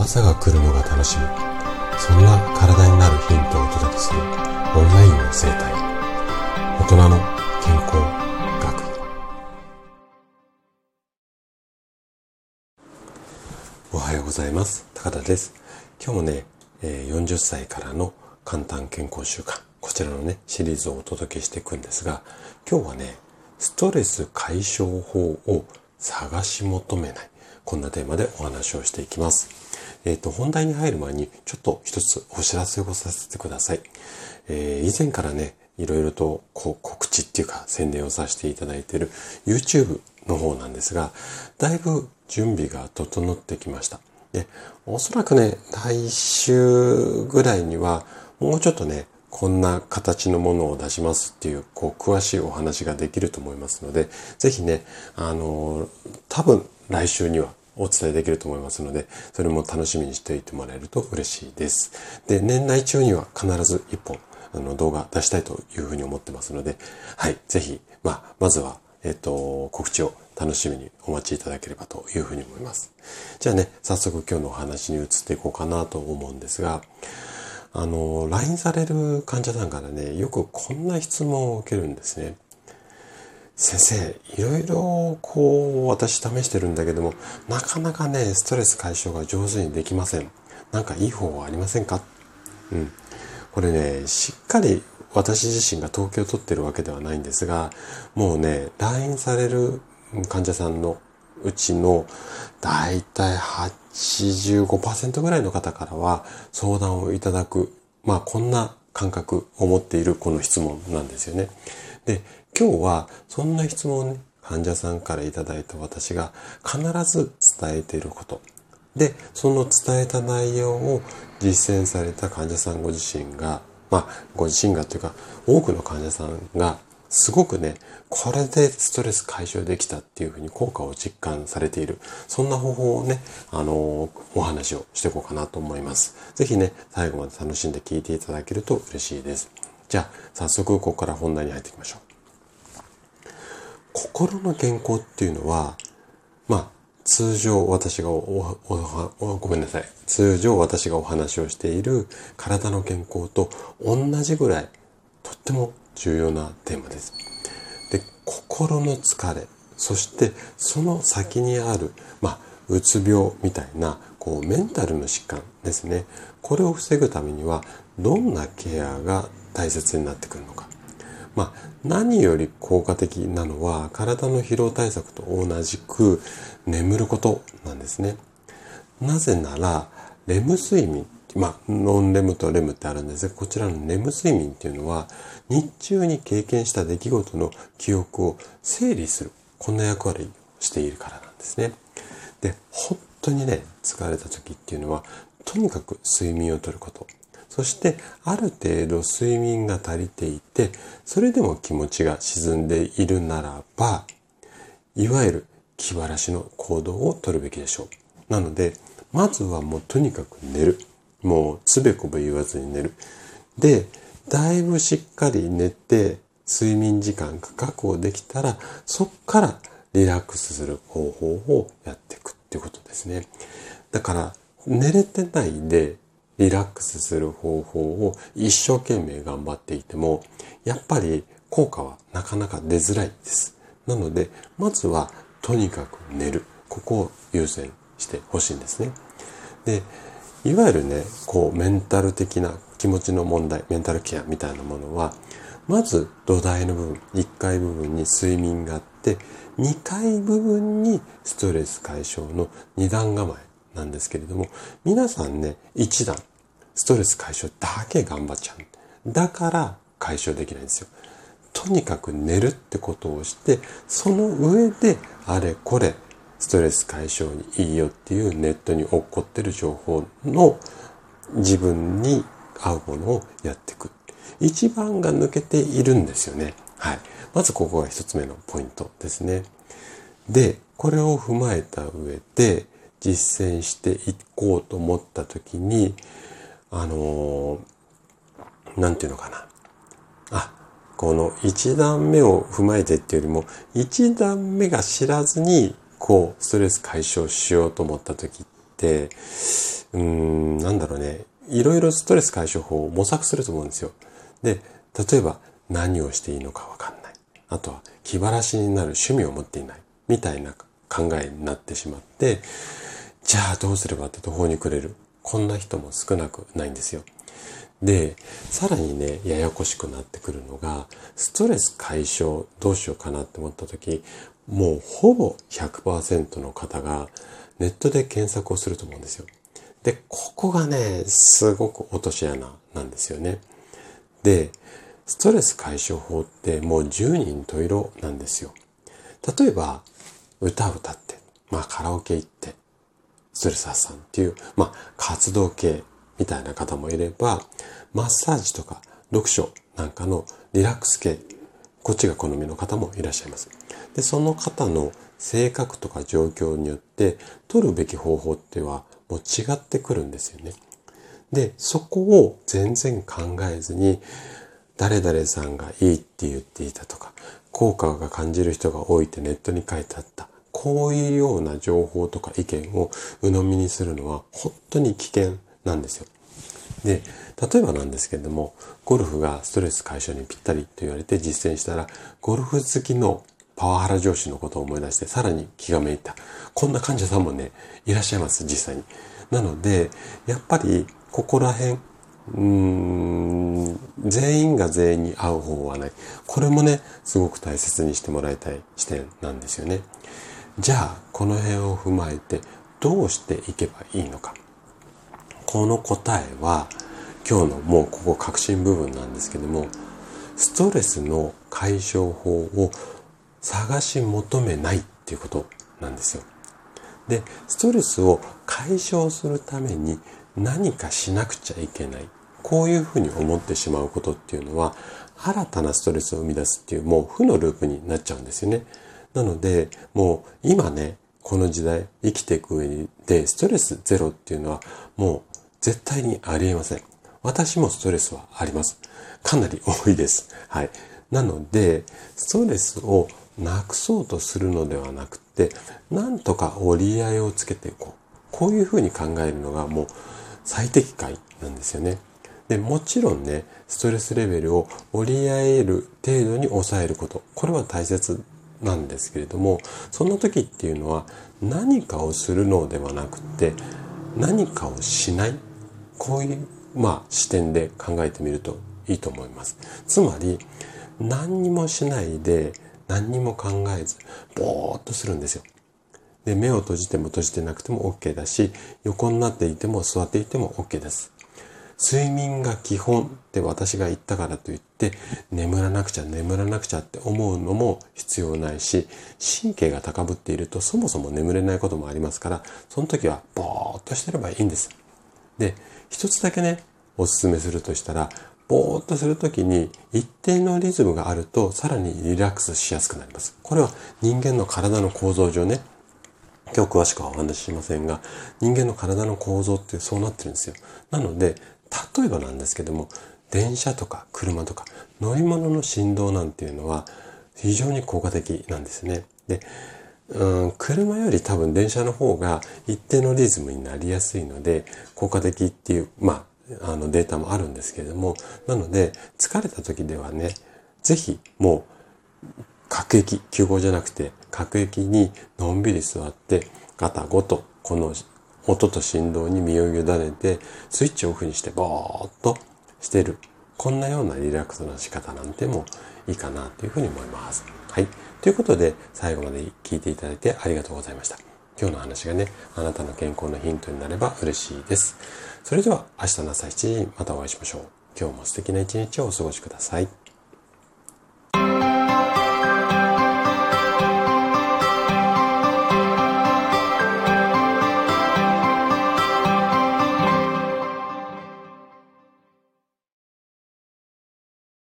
朝が来るのが楽しみ。そんな体になるヒントをお届けするオンラインの生態。大人の健康学。おはようございます。高田です。今日もね40歳からの簡単健康習慣。こちらのねシリーズをお届けしていくんですが今日はねストレス解消法を探し求めない。こんなテーマでお話をしていきます。えっ、ー、と、本題に入る前に、ちょっと一つお知らせをさせてください。えー、以前からね、いろいろとこう告知っていうか宣伝をさせていただいている YouTube の方なんですが、だいぶ準備が整ってきました。で、おそらくね、来週ぐらいには、もうちょっとね、こんな形のものを出しますっていう、こう、詳しいお話ができると思いますので、ぜひね、あの、多分来週にはお伝えできると思いますので、それも楽しみにしていてもらえると嬉しいです。で、年内中には必ず一本、あの、動画出したいというふうに思ってますので、はい、ぜひ、まあ、まずは、えっ、と、告知を楽しみにお待ちいただければというふうに思います。じゃあね、早速今日のお話に移っていこうかなと思うんですが、あの、LINE される患者さんからね、よくこんな質問を受けるんですね。先生、いろいろこう私試してるんだけども、なかなかね、ストレス解消が上手にできません。なんかいい方法ありませんか？うん。これね、しっかり私自身が統計を取ってるわけではないんですが、もうね、LINE される患者さんのうちのだいたい85%ぐらいの方からは相談をいただく、まあこんな感覚を持っているこの質問なんですよね。で、今日はそんな質問をね、患者さんからいただいた私が必ず伝えていること。で、その伝えた内容を実践された患者さんご自身が、まあ、ご自身がというか、多くの患者さんが、すごくね、これでストレス解消できたっていうふうに効果を実感されている。そんな方法をね、あのお話をしていこうかなと思います。ぜひね、最後まで楽しんで聞いていただけると嬉しいです。じゃあ、早速ここから本題に入っていきましょう。心の健康っていうのは、まあ、通常私がおおごめんなさい。通常私がお話をしている体の健康と同じぐらいとっても重要なテーマです。で、心の疲れ、そしてその先にある、まあ、うつ病みたいな、こう、メンタルの疾患ですね。これを防ぐためには、どんなケアが大切になってくるのか。まあ、何より効果的なのは体の疲労対策と同じく眠ることなんですね。なぜなら、レム睡眠、まあ、ノンレムとレムってあるんですが、こちらのレム睡眠っていうのは、日中に経験した出来事の記憶を整理する、こんな役割をしているからなんですね。で、本当にね、疲れた時っていうのは、とにかく睡眠をとること。そしてある程度睡眠が足りていて、それでも気持ちが沈んでいるならば、いわゆる気晴らしの行動をとるべきでしょう。なので、まずはもうとにかく寝る。もうつべこべ言わずに寝る。で、だいぶしっかり寝て、睡眠時間が確保できたら、そっからリラックスする方法をやっていくってことですね。だから、寝れてないでリラックスする方法を一生懸命頑張っていても、やっぱり効果はなかなか出づらいです。なので、まずはとにかく寝る。ここを優先してほしいんですね。で、いわゆるね、こう、メンタル的な気持ちの問題、メンタルケアみたいなものは、まず土台の部分、1階部分に睡眠があって、2階部分にストレス解消の2段構えなんですけれども、皆さんね、1段、ストレス解消だけ頑張っちゃう。だから解消できないんですよ。とにかく寝るってことをして、その上であれこれストレス解消にいいよっていうネットに起こってる情報の自分に合うものをやっていく。一番が抜けているんですよね。はい。まずここが一つ目のポイントですね。で、これを踏まえた上で実践していこうと思った時に、あのー、なんていうのかな。あ、この一段目を踏まえてっていうよりも、一段目が知らずに、こう、ストレス解消しようと思った時って、うーん、なんだろうね、いろいろストレス解消法を模索すると思うんですよ。で、例えば何をしていいのかわかんない。あとは気晴らしになる趣味を持っていない。みたいな考えになってしまって、じゃあどうすればって途方に暮れる。こんな人も少なくないんですよ。で、さらにね、ややこしくなってくるのが、ストレス解消どうしようかなって思った時、もうほぼ100%の方がネットで検索をすると思うんですよ。で、ここがね、すごく落とし穴なんですよね。で、ストレス解消法ってもう10人十色なんですよ。例えば、歌を歌って、まあカラオケ行って、ストレス発散っていう、まあ活動系みたいな方もいれば、マッサージとか読書なんかのリラックス系、こっちが好みの方もいらっしゃいます。で、その方の性格とか状況によって取るべき方法ってはもう違ってくるんですよね。で、そこを全然考えずに、誰々さんがいいって言っていたとか、効果が感じる人が多いってネットに書いてあった。こういうような情報とか意見を鵜呑みにするのは本当に危険なんですよ。で、例えばなんですけれども、ゴルフがストレス解消にぴったりと言われて実践したら、ゴルフ好きのパワハラ上司のことを思い出してさらに気がめいた。こんな患者さんもね、いらっしゃいます、実際に。なので、やっぱりここら辺、うーん、全員が全員に合う方法はない。これもね、すごく大切にしてもらいたい視点なんですよね。じゃあ、この辺を踏まえて、どうしていけばいいのか。この答えは、今日のもうここ核心部分なんですけども、ストレスの解消法を探し求めないっていうことなんですよ。で、ストレスを解消するために何かしなくちゃいけない。こういうふうに思ってしまうことっていうのは、新たなストレスを生み出すっていう、もう負のループになっちゃうんですよね。なので、もう今ね、この時代生きていく上でストレスゼロっていうのはもう絶対にありえません。私もストレスはあります。かなり多いです。はい。なので、ストレスをなくそうとするのではなくて、なんとか折り合いをつけていこう。こういうふうに考えるのがもう最適解なんですよね。で、もちろんね、ストレスレベルを折り合える程度に抑えること。これは大切なんですけれども、その時っていうのは何かをするのではなくて、何かをしない。こういう、まあ、視点で考えてみるといいと思います。つまり、何にもしないで、何にも考えず、ぼーっとするんですよ。で、目を閉じても閉じてなくても OK だし、横になっていても座っていても OK です。睡眠が基本って私が言ったからといって、眠らなくちゃ眠らなくちゃって思うのも必要ないし、神経が高ぶっているとそもそも眠れないこともありますから、その時はぼーっとしてればいいんです。で、一つだけね、おすすめするとしたら、ぼーっとするときに一定のリズムがあるとさらにリラックスしやすくなります。これは人間の体の構造上ね、今日詳しくはお話ししませんが、人間の体の構造ってそうなってるんですよ。なので、例えばなんですけども、電車とか車とか乗り物の振動なんていうのは非常に効果的なんですね。で、うん、車より多分電車の方が一定のリズムになりやすいので効果的っていう、まあ、あのデータもあるんですけれども、なので疲れた時ではね、ぜひもう各駅、急行じゃなくて各駅にのんびり座ってガタゴトこの音と振動に身を委ねてスイッチオフにしてぼーっとしてる。こんなようなリラックスの仕方なんてもいいかなというふうに思います。はい。ということで最後まで聞いていただいてありがとうございました。今日の話がね、あなたの健康のヒントになれば嬉しいです。それでは明日の朝7時にまたお会いしましょう。今日も素敵な一日をお過ごしください。